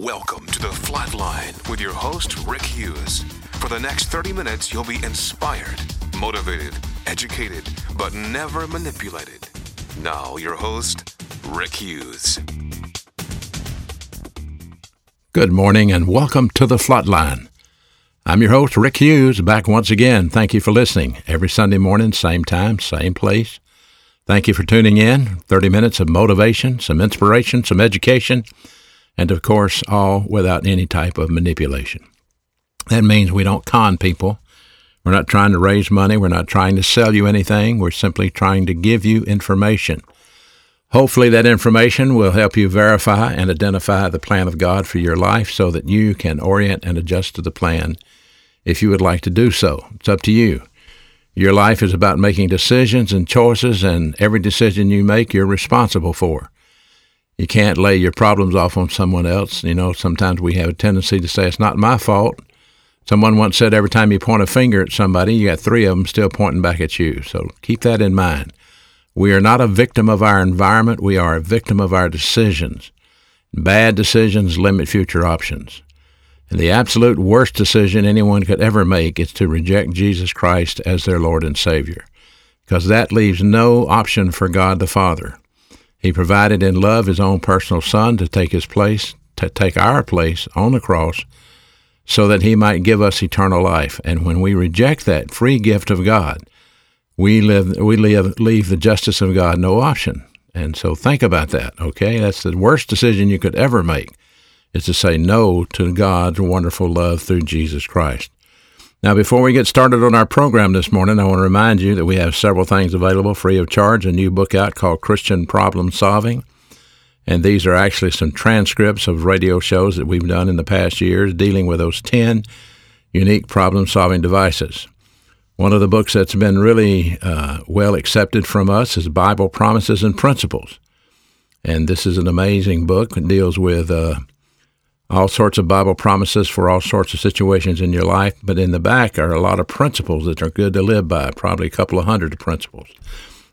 Welcome to the Flatline with your host, Rick Hughes. For the next 30 minutes, you'll be inspired, motivated, educated, but never manipulated. Now, your host, Rick Hughes. Good morning and welcome to the Flatline. I'm your host, Rick Hughes, back once again. Thank you for listening. Every Sunday morning, same time, same place. Thank you for tuning in. 30 minutes of motivation, some inspiration, some education, and of course, all without any type of manipulation. That means we don't con people. We're not trying to raise money. We're not trying to sell you anything. We're simply trying to give you information. Hopefully, that information will help you verify and identify the plan of God for your life so that you can orient and adjust to the plan if you would like to do so. It's up to you. Your life is about making decisions and choices, and every decision you make, you're responsible for. You can't lay your problems off on someone else. You know, sometimes we have a tendency to say, it's not my fault. Someone once said, every time you point a finger at somebody, you got three of them still pointing back at you. So keep that in mind. We are not a victim of our environment, we are a victim of our decisions. Bad decisions limit future options. And the absolute worst decision anyone could ever make is to reject Jesus Christ as their Lord and Savior, because that leaves no option for God the Father. He provided in love His own personal Son to take His place, to take our place on the cross, so that He might give us eternal life. And when we reject that free gift of God, we live, we live, leave the justice of God no option. And so think about that, okay? That's the worst decision you could ever make is to say no to God's wonderful love through Jesus Christ. Now, before we get started on our program this morning, I want to remind you that we have several things available free of charge. A new book out called Christian Problem Solving. And these are actually some transcripts of radio shows that we've done in the past years dealing with those 10 unique problem solving devices. One of the books that's been really uh, well accepted from us is Bible Promises and Principles. And this is an amazing book. It deals with uh, all sorts of Bible promises for all sorts of situations in your life, but in the back are a lot of principles that are good to live by, probably a couple of hundred principles,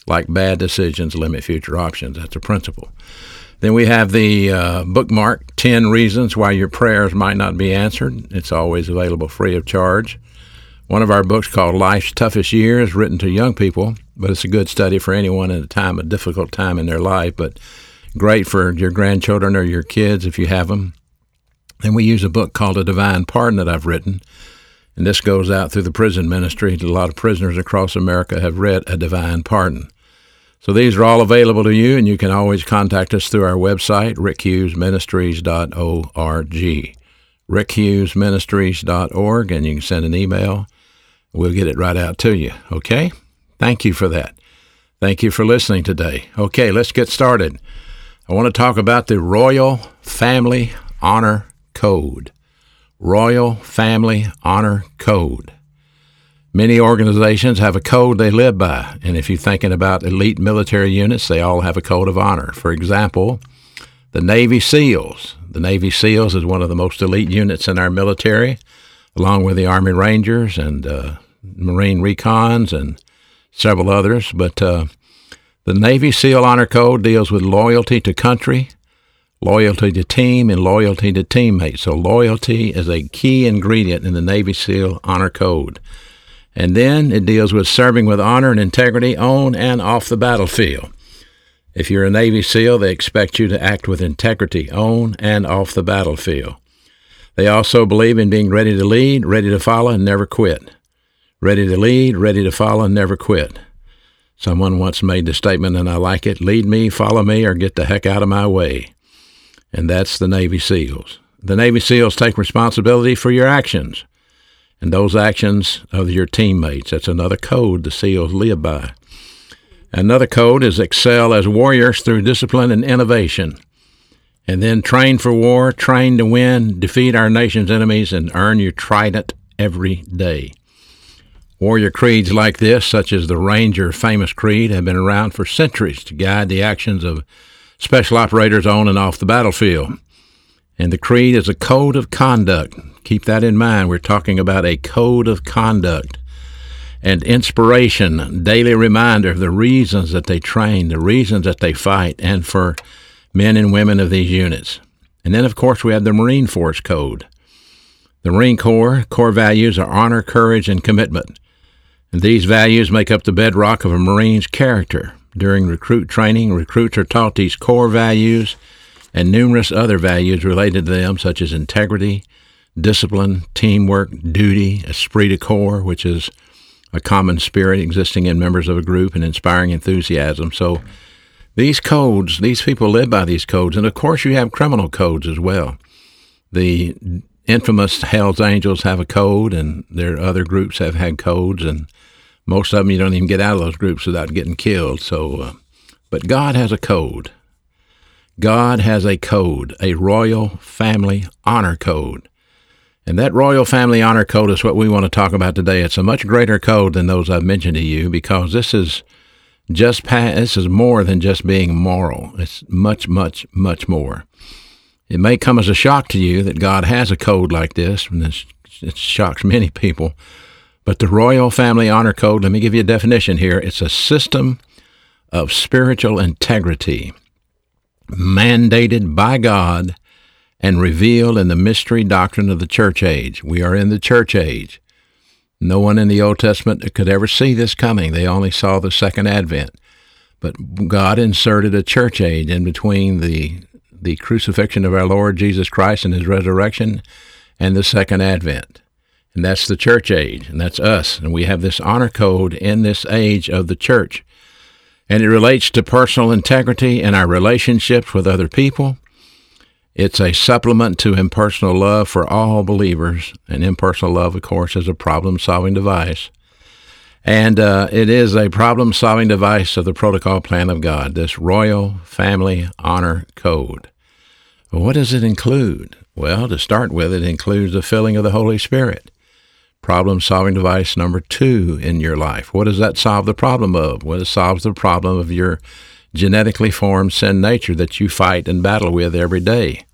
like bad decisions limit future options. That's a principle. Then we have the uh, bookmark 10 Reasons Why Your Prayers Might Not Be Answered. It's always available free of charge. One of our books called Life's Toughest Years, written to young people, but it's a good study for anyone at a time, a difficult time in their life, but great for your grandchildren or your kids if you have them. Then we use a book called A Divine Pardon that I've written. And this goes out through the prison ministry. A lot of prisoners across America have read A Divine Pardon. So these are all available to you, and you can always contact us through our website, rickhughesministries.org. rickhughesministries.org, and you can send an email. We'll get it right out to you, okay? Thank you for that. Thank you for listening today. Okay, let's get started. I want to talk about the Royal Family Honor Code, Royal Family Honor Code. Many organizations have a code they live by, and if you're thinking about elite military units, they all have a code of honor. For example, the Navy SEALs. The Navy SEALs is one of the most elite units in our military, along with the Army Rangers and uh, Marine Recons and several others. But uh, the Navy SEAL Honor Code deals with loyalty to country, loyalty to team, and loyalty to teammates. So, loyalty is a key ingredient in the Navy SEAL Honor Code. And then it deals with serving with honor and integrity on and off the battlefield. If you're a Navy SEAL, they expect you to act with integrity on and off the battlefield. They also believe in being ready to lead, ready to follow, and never quit. Ready to lead, ready to follow, and never quit. Someone once made the statement, and I like it lead me, follow me, or get the heck out of my way and that's the Navy SEALs. The Navy SEALs take responsibility for your actions and those actions of your teammates. That's another code the SEALs live by. Another code is excel as warriors through discipline and innovation. And then train for war, train to win, defeat our nation's enemies, and earn your trident every day. Warrior creeds like this, such as the Ranger famous creed, have been around for centuries to guide the actions of special operators on and off the battlefield. And the creed is a code of conduct. Keep that in mind. We're talking about a code of conduct and inspiration, daily reminder of the reasons that they train, the reasons that they fight, and for men and women of these units. And then, of course, we have the Marine Force Code. The Marine Corps core values are honor, courage, and commitment. And these values make up the bedrock of a Marine's character. During recruit training, recruits are taught these core values and numerous other values related to them, such as integrity, discipline, teamwork, duty, esprit de corps, which is a common spirit existing in members of a group, and inspiring enthusiasm. So these codes, these people live by these codes. And of course, you have criminal codes as well. The infamous Hells Angels have a code, and their other groups have had codes, and most of them you don't even get out of those groups without getting killed. So, uh, but God has a code. God has a code, a royal family honor code. And that royal family honor code is what we want to talk about today. It's a much greater code than those I've mentioned to you because this is just past, this is more than just being moral. It's much, much, much more. It may come as a shock to you that God has a code like this, and this, it shocks many people. But the Royal Family Honor Code, let me give you a definition here. It's a system of spiritual integrity mandated by God and revealed in the mystery doctrine of the church age. We are in the church age. No one in the Old Testament could ever see this coming. They only saw the second advent. But God inserted a church age in between the the crucifixion of our Lord Jesus Christ and his resurrection and the second advent. And that's the church age, and that's us. And we have this honor code in this age of the church and it relates to personal integrity and our relationships with other people. It's a supplement to impersonal love for all believers, and impersonal love, of course, is a problem solving device. And uh, it is a problem solving device of the protocol plan of God, this Royal Family Honor Code. what does it include? Well, to start with, it includes the filling of the Holy Spirit problem solving device number two in your life. What does that solve the problem of? Well, it solves the problem of your genetically formed sin nature that you fight and battle with every day.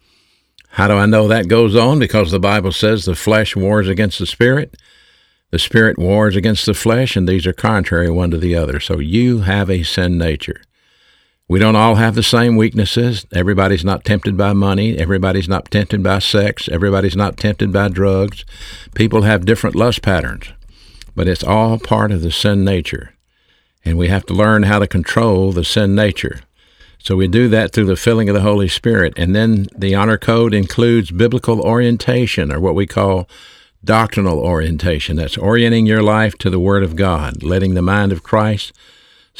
How do I know that goes on? Because the Bible says the flesh wars against the spirit, the spirit wars against the flesh, and these are contrary one to the other. So you have a sin nature. We don't all have the same weaknesses. Everybody's not tempted by money. Everybody's not tempted by sex. Everybody's not tempted by drugs. People have different lust patterns, but it's all part of the sin nature. And we have to learn how to control the sin nature. So we do that through the filling of the Holy Spirit. And then the honor code includes biblical orientation, or what we call doctrinal orientation. That's orienting your life to the Word of God, letting the mind of Christ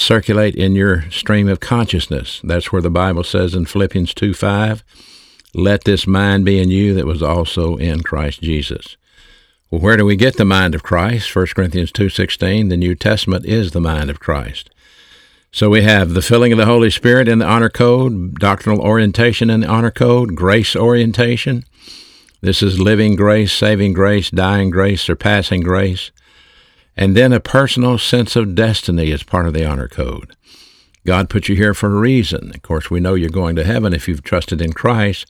circulate in your stream of consciousness. That's where the Bible says in Philippians 2 5, let this mind be in you that was also in Christ Jesus. Well, where do we get the mind of Christ? 1 Corinthians 2.16, the New Testament is the mind of Christ. So we have the filling of the Holy Spirit in the honor code, doctrinal orientation in the honor code, grace orientation. This is living grace, saving grace, dying grace, surpassing grace. And then a personal sense of destiny is part of the honor code. God put you here for a reason. Of course, we know you're going to heaven if you've trusted in Christ,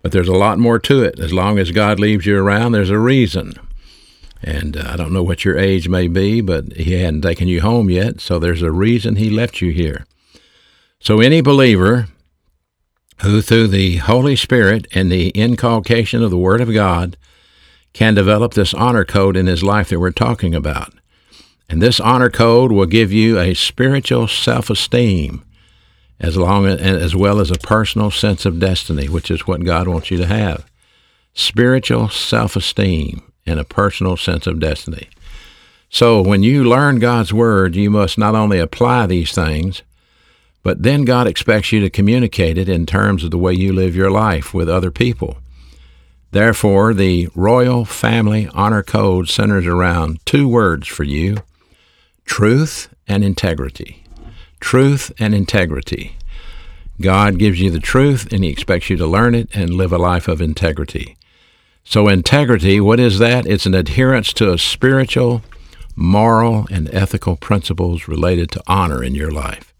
but there's a lot more to it. As long as God leaves you around, there's a reason. And uh, I don't know what your age may be, but He hadn't taken you home yet, so there's a reason He left you here. So any believer who, through the Holy Spirit and the inculcation of the Word of God, can develop this honor code in his life that we're talking about. And this honor code will give you a spiritual self-esteem as long as, as well as a personal sense of destiny, which is what God wants you to have. Spiritual self-esteem and a personal sense of destiny. So when you learn God's word, you must not only apply these things, but then God expects you to communicate it in terms of the way you live your life with other people. Therefore, the Royal Family Honor Code centers around two words for you truth and integrity. Truth and integrity. God gives you the truth and He expects you to learn it and live a life of integrity. So, integrity, what is that? It's an adherence to a spiritual, moral, and ethical principles related to honor in your life.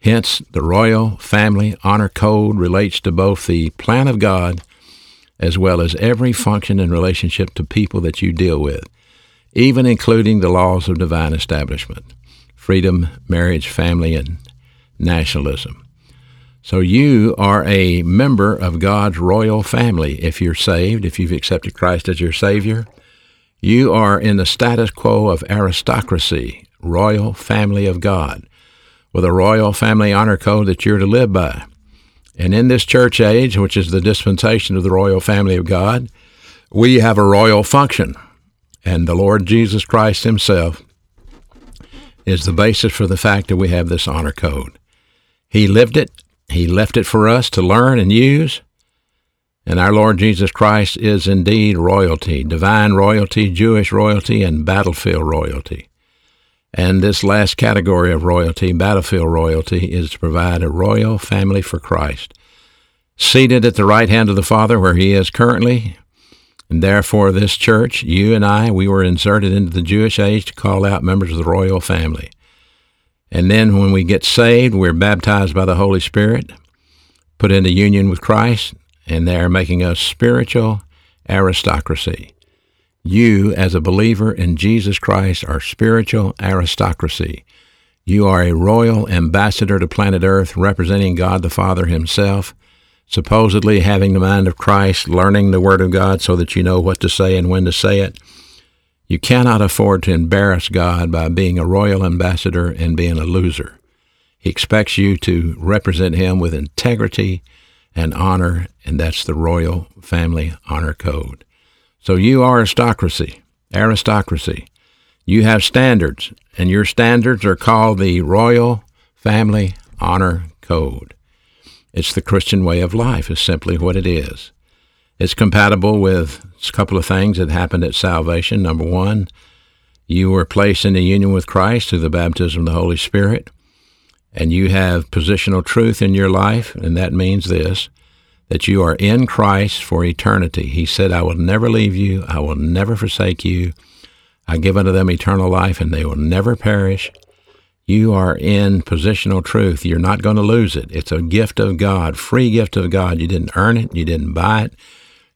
Hence, the Royal Family Honor Code relates to both the plan of God as well as every function and relationship to people that you deal with even including the laws of divine establishment freedom, marriage, family, and nationalism. So you are a member of God's royal family if you're saved, if you've accepted Christ as your Savior. You are in the status quo of aristocracy, royal family of God, with a royal family honor code that you're to live by. And in this church age, which is the dispensation of the royal family of God, we have a royal function. And the Lord Jesus Christ Himself is the basis for the fact that we have this honor code. He lived it, He left it for us to learn and use. And our Lord Jesus Christ is indeed royalty, divine royalty, Jewish royalty, and battlefield royalty. And this last category of royalty, battlefield royalty, is to provide a royal family for Christ. Seated at the right hand of the Father, where He is currently, therefore, this church, you and I, we were inserted into the Jewish age to call out members of the royal family. And then when we get saved, we're baptized by the Holy Spirit, put into union with Christ, and they're making us spiritual aristocracy. You, as a believer in Jesus Christ, are spiritual aristocracy. You are a royal ambassador to planet Earth representing God the Father Himself supposedly having the mind of Christ, learning the Word of God so that you know what to say and when to say it. You cannot afford to embarrass God by being a royal ambassador and being a loser. He expects you to represent Him with integrity and honor, and that's the royal family honor code. So you are aristocracy, aristocracy. You have standards, and your standards are called the Royal Family Honor Code. It's the Christian way of life, is simply what it is. It's compatible with a couple of things that happened at salvation. Number one, you were placed in the union with Christ through the baptism of the Holy Spirit, and you have positional truth in your life, and that means this that you are in Christ for eternity. He said, I will never leave you, I will never forsake you. I give unto them eternal life, and they will never perish, you are in positional truth. You're not going to lose it. It's a gift of God, free gift of God. You didn't earn it, you didn't buy it.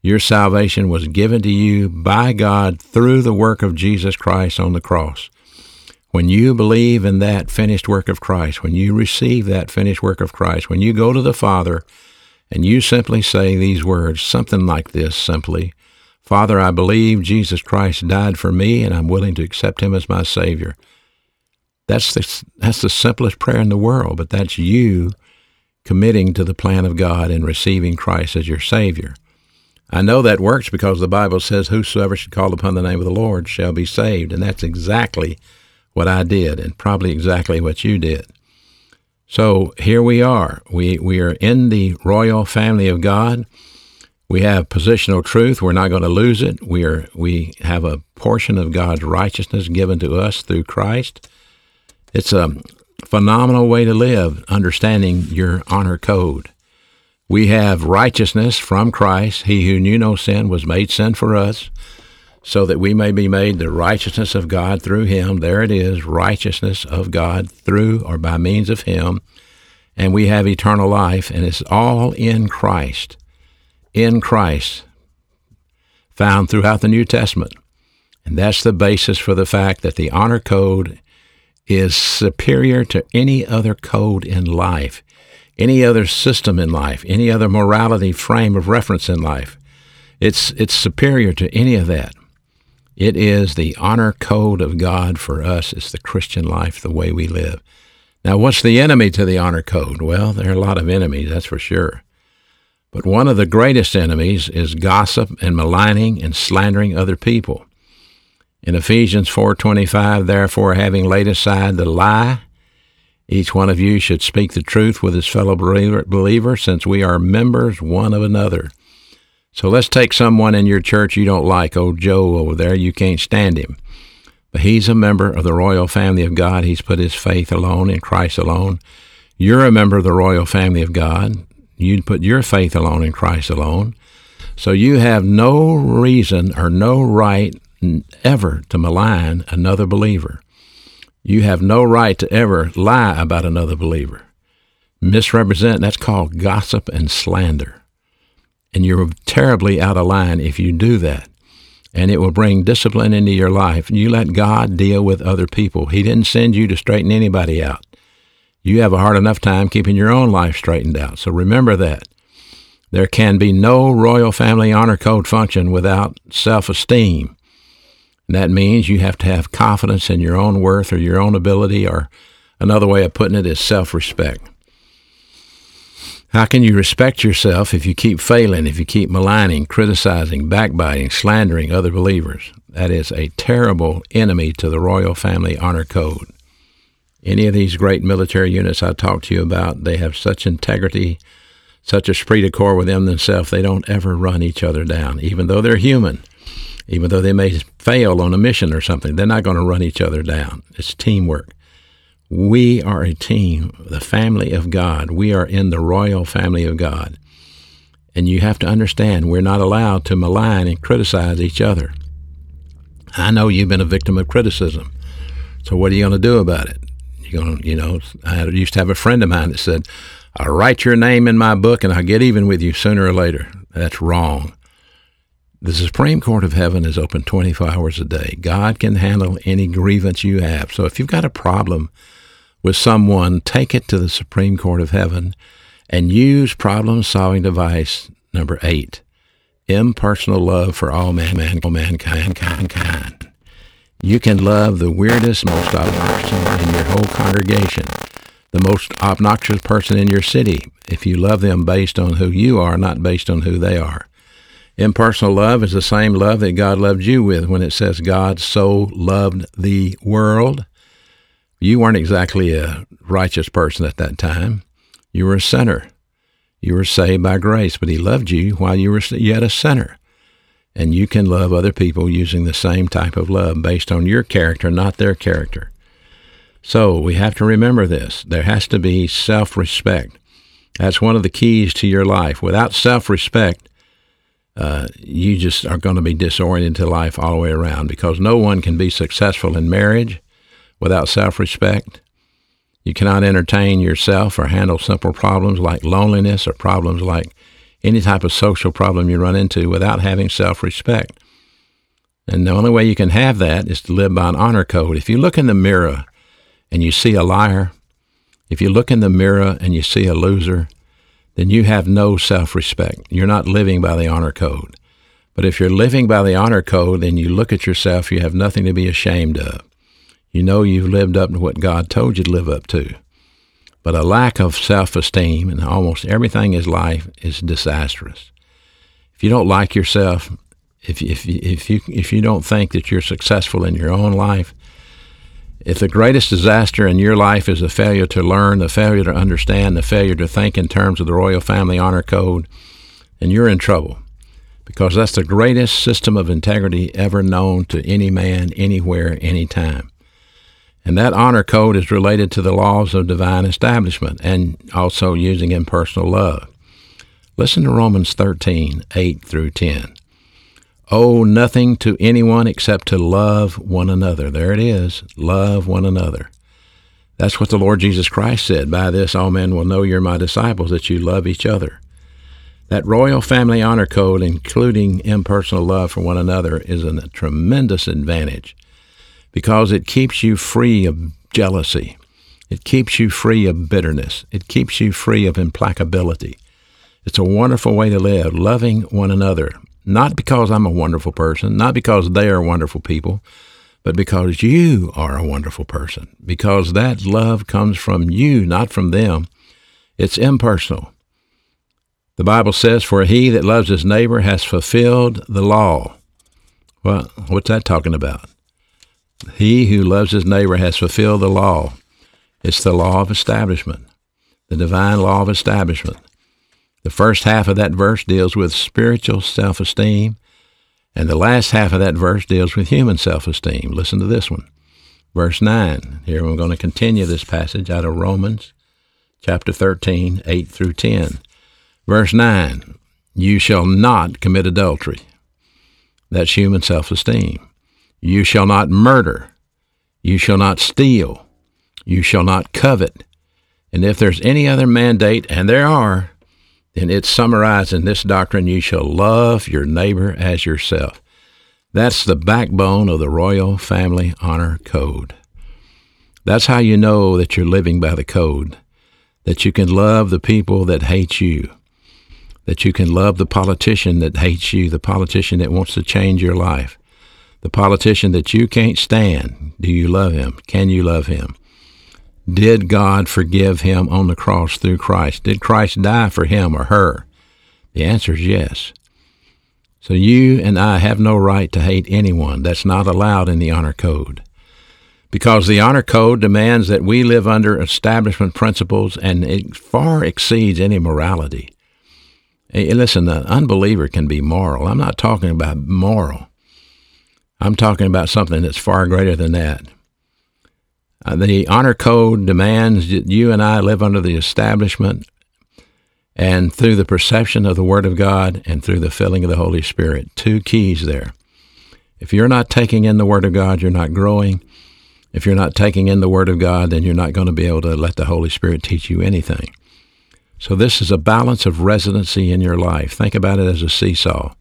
Your salvation was given to you by God through the work of Jesus Christ on the cross. When you believe in that finished work of Christ, when you receive that finished work of Christ, when you go to the Father and you simply say these words, something like this simply Father, I believe Jesus Christ died for me and I'm willing to accept him as my Savior. That's the, that's the simplest prayer in the world, but that's you committing to the plan of God and receiving Christ as your Savior. I know that works because the Bible says, Whosoever should call upon the name of the Lord shall be saved. And that's exactly what I did, and probably exactly what you did. So here we are. We, we are in the royal family of God. We have positional truth. We're not going to lose it. We, are, we have a portion of God's righteousness given to us through Christ. It's a phenomenal way to live, understanding your honor code. We have righteousness from Christ. He who knew no sin was made sin for us, so that we may be made the righteousness of God through him. There it is, righteousness of God through or by means of him. And we have eternal life, and it's all in Christ. In Christ, found throughout the New Testament. And that's the basis for the fact that the honor code is superior to any other code in life, any other system in life, any other morality frame of reference in life. It's, it's superior to any of that. It is the honor code of God for us. It's the Christian life, the way we live. Now, what's the enemy to the honor code? Well, there are a lot of enemies, that's for sure. But one of the greatest enemies is gossip and maligning and slandering other people. In Ephesians 4:25, therefore having laid aside the lie, each one of you should speak the truth with his fellow believer, since we are members one of another. So let's take someone in your church you don't like, old Joe over there, you can't stand him. But he's a member of the royal family of God. He's put his faith alone in Christ alone. You're a member of the royal family of God. You put your faith alone in Christ alone. So you have no reason or no right ever to malign another believer. You have no right to ever lie about another believer. Misrepresent, that's called gossip and slander. And you're terribly out of line if you do that. And it will bring discipline into your life. You let God deal with other people. He didn't send you to straighten anybody out. You have a hard enough time keeping your own life straightened out. So remember that. There can be no royal family honor code function without self esteem. That means you have to have confidence in your own worth or your own ability, or another way of putting it is self respect. How can you respect yourself if you keep failing, if you keep maligning, criticizing, backbiting, slandering other believers? That is a terrible enemy to the royal family honor code. Any of these great military units I talked to you about, they have such integrity, such esprit de corps within themselves, they don't ever run each other down. Even though they're human, even though they may fail on a mission or something, they're not going to run each other down. It's teamwork. We are a team, the family of God. We are in the royal family of God. And you have to understand we're not allowed to malign and criticize each other. I know you've been a victim of criticism. So what are you going to do about it? You're going to, you know, I used to have a friend of mine that said, I'll write your name in my book and I'll get even with you sooner or later. That's wrong. The Supreme Court of Heaven is open 24 hours a day. God can handle any grievance you have. So if you've got a problem with someone, take it to the Supreme Court of Heaven and use problem solving device number eight impersonal love for all man, man, mankind, kind. You can love the weirdest, most obnoxious in your whole congregation, the most obnoxious person in your city, if you love them based on who you are, not based on who they are. Impersonal love is the same love that God loved you with when it says God so loved the world. You weren't exactly a righteous person at that time. You were a sinner. You were saved by grace, but He loved you while you were yet a sinner. And you can love other people using the same type of love based on your character, not their character. So we have to remember this. There has to be self respect. That's one of the keys to your life. Without self respect, uh, you just are going to be disoriented to life all the way around because no one can be successful in marriage without self respect. You cannot entertain yourself or handle simple problems like loneliness or problems like any type of social problem you run into without having self respect. And the only way you can have that is to live by an honor code. If you look in the mirror and you see a liar, if you look in the mirror and you see a loser, then you have no self respect. You're not living by the honor code. But if you're living by the honor code and you look at yourself, you have nothing to be ashamed of. You know you've lived up to what God told you to live up to. But a lack of self esteem in almost everything in life is disastrous. If you don't like yourself, if, if, if, you, if you don't think that you're successful in your own life, if the greatest disaster in your life is the failure to learn, the failure to understand, the failure to think in terms of the Royal Family Honor Code, then you're in trouble because that's the greatest system of integrity ever known to any man, anywhere, anytime. And that honor code is related to the laws of divine establishment and also using impersonal love. Listen to Romans 13, 8 through 10. Owe nothing to anyone except to love one another. There it is. Love one another. That's what the Lord Jesus Christ said. By this, all men will know you're my disciples, that you love each other. That royal family honor code, including impersonal love for one another, is a tremendous advantage because it keeps you free of jealousy. It keeps you free of bitterness. It keeps you free of implacability. It's a wonderful way to live, loving one another, not because I'm a wonderful person, not because they are wonderful people, but because you are a wonderful person, because that love comes from you, not from them. It's impersonal. The Bible says, For he that loves his neighbor has fulfilled the law. Well, what's that talking about? He who loves his neighbor has fulfilled the law. It's the law of establishment, the divine law of establishment. The first half of that verse deals with spiritual self esteem, and the last half of that verse deals with human self esteem. Listen to this one. Verse 9. Here we're going to continue this passage out of Romans chapter 13, 8 through 10. Verse 9. You shall not commit adultery. That's human self esteem. You shall not murder. You shall not steal. You shall not covet. And if there's any other mandate, and there are, then it's summarized in this doctrine you shall love your neighbor as yourself. That's the backbone of the Royal Family Honor Code. That's how you know that you're living by the code, that you can love the people that hate you, that you can love the politician that hates you, the politician that wants to change your life, the politician that you can't stand. Do you love him? Can you love him? Did God forgive him on the cross through Christ? Did Christ die for him or her? The answer is yes. So you and I have no right to hate anyone. That's not allowed in the honor code. Because the honor code demands that we live under establishment principles and it far exceeds any morality. Hey, listen, an unbeliever can be moral. I'm not talking about moral. I'm talking about something that's far greater than that. Uh, the honor code demands that you and I live under the establishment and through the perception of the Word of God and through the filling of the Holy Spirit. Two keys there. If you're not taking in the Word of God, you're not growing. If you're not taking in the Word of God, then you're not going to be able to let the Holy Spirit teach you anything. So this is a balance of residency in your life. Think about it as a seesaw.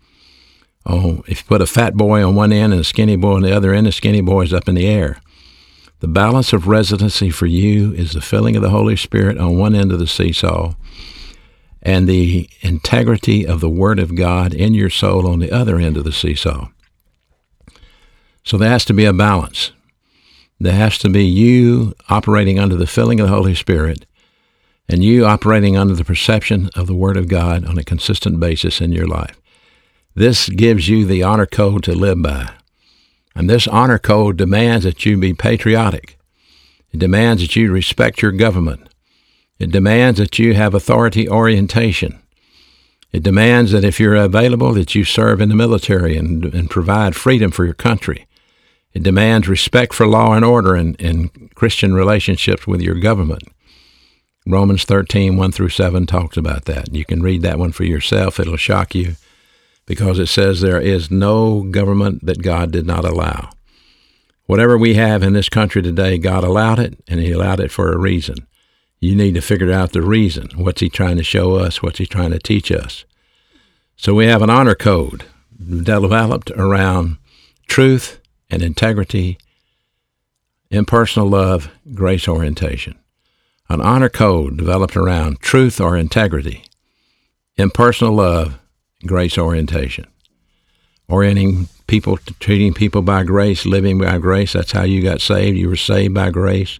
Oh, if you put a fat boy on one end and a skinny boy on the other end, the skinny boy is up in the air. The balance of residency for you is the filling of the Holy Spirit on one end of the seesaw and the integrity of the Word of God in your soul on the other end of the seesaw. So there has to be a balance. There has to be you operating under the filling of the Holy Spirit and you operating under the perception of the Word of God on a consistent basis in your life. This gives you the honor code to live by. And this honor code demands that you be patriotic. It demands that you respect your government. It demands that you have authority orientation. It demands that if you're available, that you serve in the military and, and provide freedom for your country. It demands respect for law and order and, and Christian relationships with your government. Romans 13, 1 through 7 talks about that. You can read that one for yourself. It'll shock you because it says there is no government that God did not allow. Whatever we have in this country today, God allowed it, and He allowed it for a reason. You need to figure out the reason. What's he trying to show us? What's he trying to teach us? So we have an honor code developed around truth and integrity, impersonal love, grace orientation. An honor code developed around truth or integrity, impersonal love, grace orientation. Orienting people, treating people by grace, living by grace. That's how you got saved. You were saved by grace.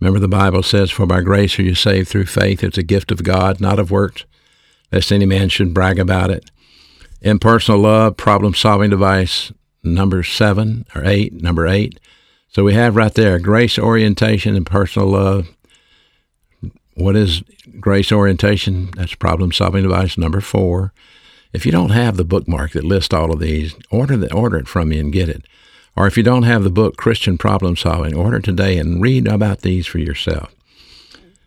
Remember, the Bible says, For by grace are you saved through faith. It's a gift of God, not of works, lest any man should brag about it. Impersonal love, problem solving device, number seven or eight, number eight. So we have right there grace orientation and personal love. What is grace orientation? That's problem solving device number four. If you don't have the bookmark that lists all of these, order the, order it from me and get it. Or if you don't have the book Christian Problem Solving, order today and read about these for yourself.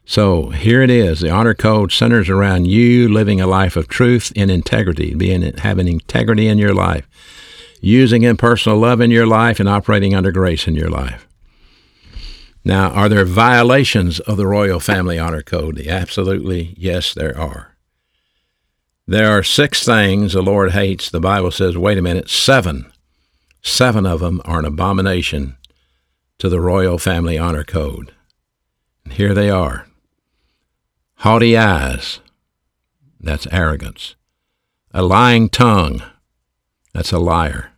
So here it is. The honor code centers around you living a life of truth and integrity, being having integrity in your life, using impersonal love in your life, and operating under grace in your life. Now, are there violations of the royal family honor code? Absolutely, yes, there are. There are six things the Lord hates. The Bible says, wait a minute, seven Seven of them are an abomination to the royal family honor code. And here they are haughty eyes, that's arrogance. A lying tongue, that's a liar.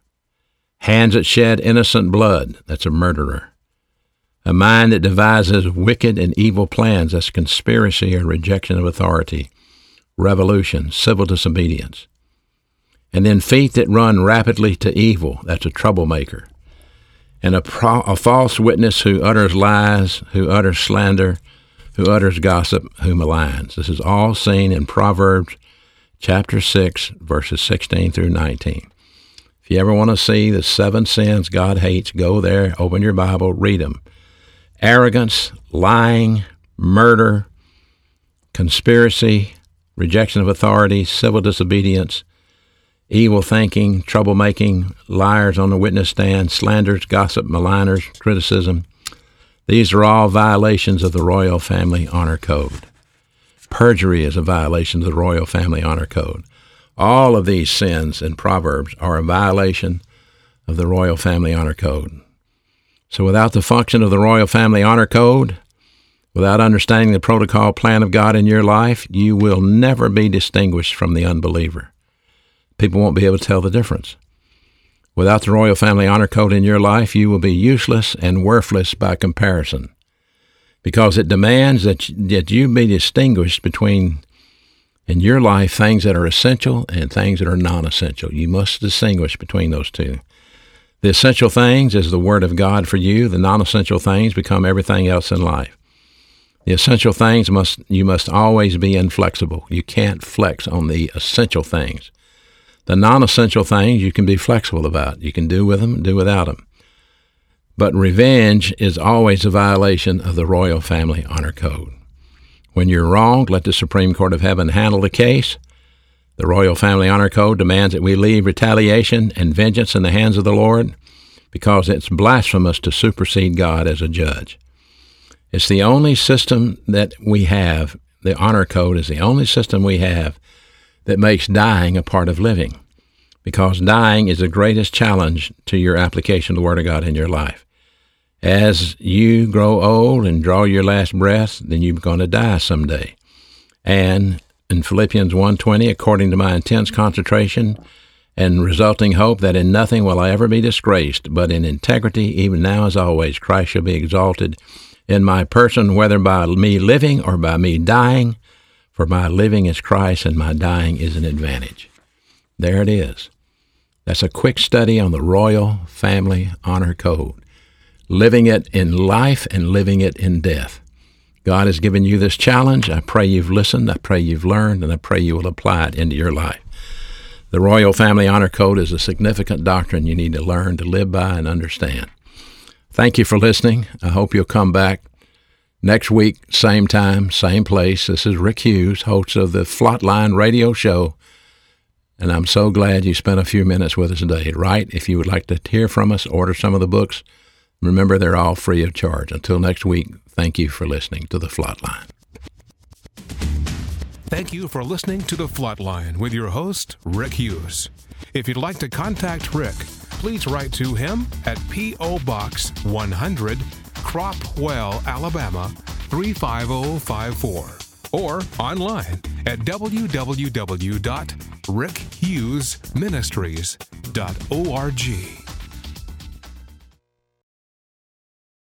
Hands that shed innocent blood, that's a murderer. A mind that devises wicked and evil plans, that's conspiracy or rejection of authority, revolution, civil disobedience. And then feet that run rapidly to evil, that's a troublemaker. And a, pro- a false witness who utters lies, who utters slander, who utters gossip, who maligns. This is all seen in Proverbs chapter 6, verses 16 through 19. If you ever want to see the seven sins God hates, go there, open your Bible, read them. Arrogance, lying, murder, conspiracy, rejection of authority, civil disobedience, evil thinking, troublemaking, liars on the witness stand, slanders, gossip, maligners, criticism. These are all violations of the royal family honor code. Perjury is a violation of the royal family honor code. All of these sins in Proverbs are a violation of the royal family honor code. So, without the function of the Royal Family Honor Code, without understanding the protocol plan of God in your life, you will never be distinguished from the unbeliever. People won't be able to tell the difference. Without the Royal Family Honor Code in your life, you will be useless and worthless by comparison because it demands that, that you be distinguished between in your life things that are essential and things that are non essential. You must distinguish between those two. The essential things is the Word of God for you. The non essential things become everything else in life. The essential things must you must always be inflexible. You can't flex on the essential things. The non essential things you can be flexible about. You can do with them, do without them. But revenge is always a violation of the royal family honor code. When you're wrong, let the Supreme Court of Heaven handle the case. The Royal Family Honor Code demands that we leave retaliation and vengeance in the hands of the Lord because it's blasphemous to supersede God as a judge. It's the only system that we have, the Honor Code is the only system we have that makes dying a part of living because dying is the greatest challenge to your application of the Word of God in your life. As you grow old and draw your last breath, then you're going to die someday. And in Philippians 1:20, according to my intense concentration and resulting hope that in nothing will I ever be disgraced, but in integrity, even now as always, Christ shall be exalted in my person, whether by me living or by me dying. For my living is Christ, and my dying is an advantage. There it is. That's a quick study on the Royal Family Honor Code living it in life and living it in death. God has given you this challenge. I pray you've listened. I pray you've learned, and I pray you will apply it into your life. The Royal Family Honor Code is a significant doctrine you need to learn to live by and understand. Thank you for listening. I hope you'll come back next week, same time, same place. This is Rick Hughes, host of the Flatline Radio Show. And I'm so glad you spent a few minutes with us today. Right? If you would like to hear from us, order some of the books Remember, they're all free of charge. Until next week, thank you for listening to The Flatline. Thank you for listening to The Flatline with your host, Rick Hughes. If you'd like to contact Rick, please write to him at P.O. Box 100, Cropwell, Alabama 35054, or online at www.rickhughesministries.org.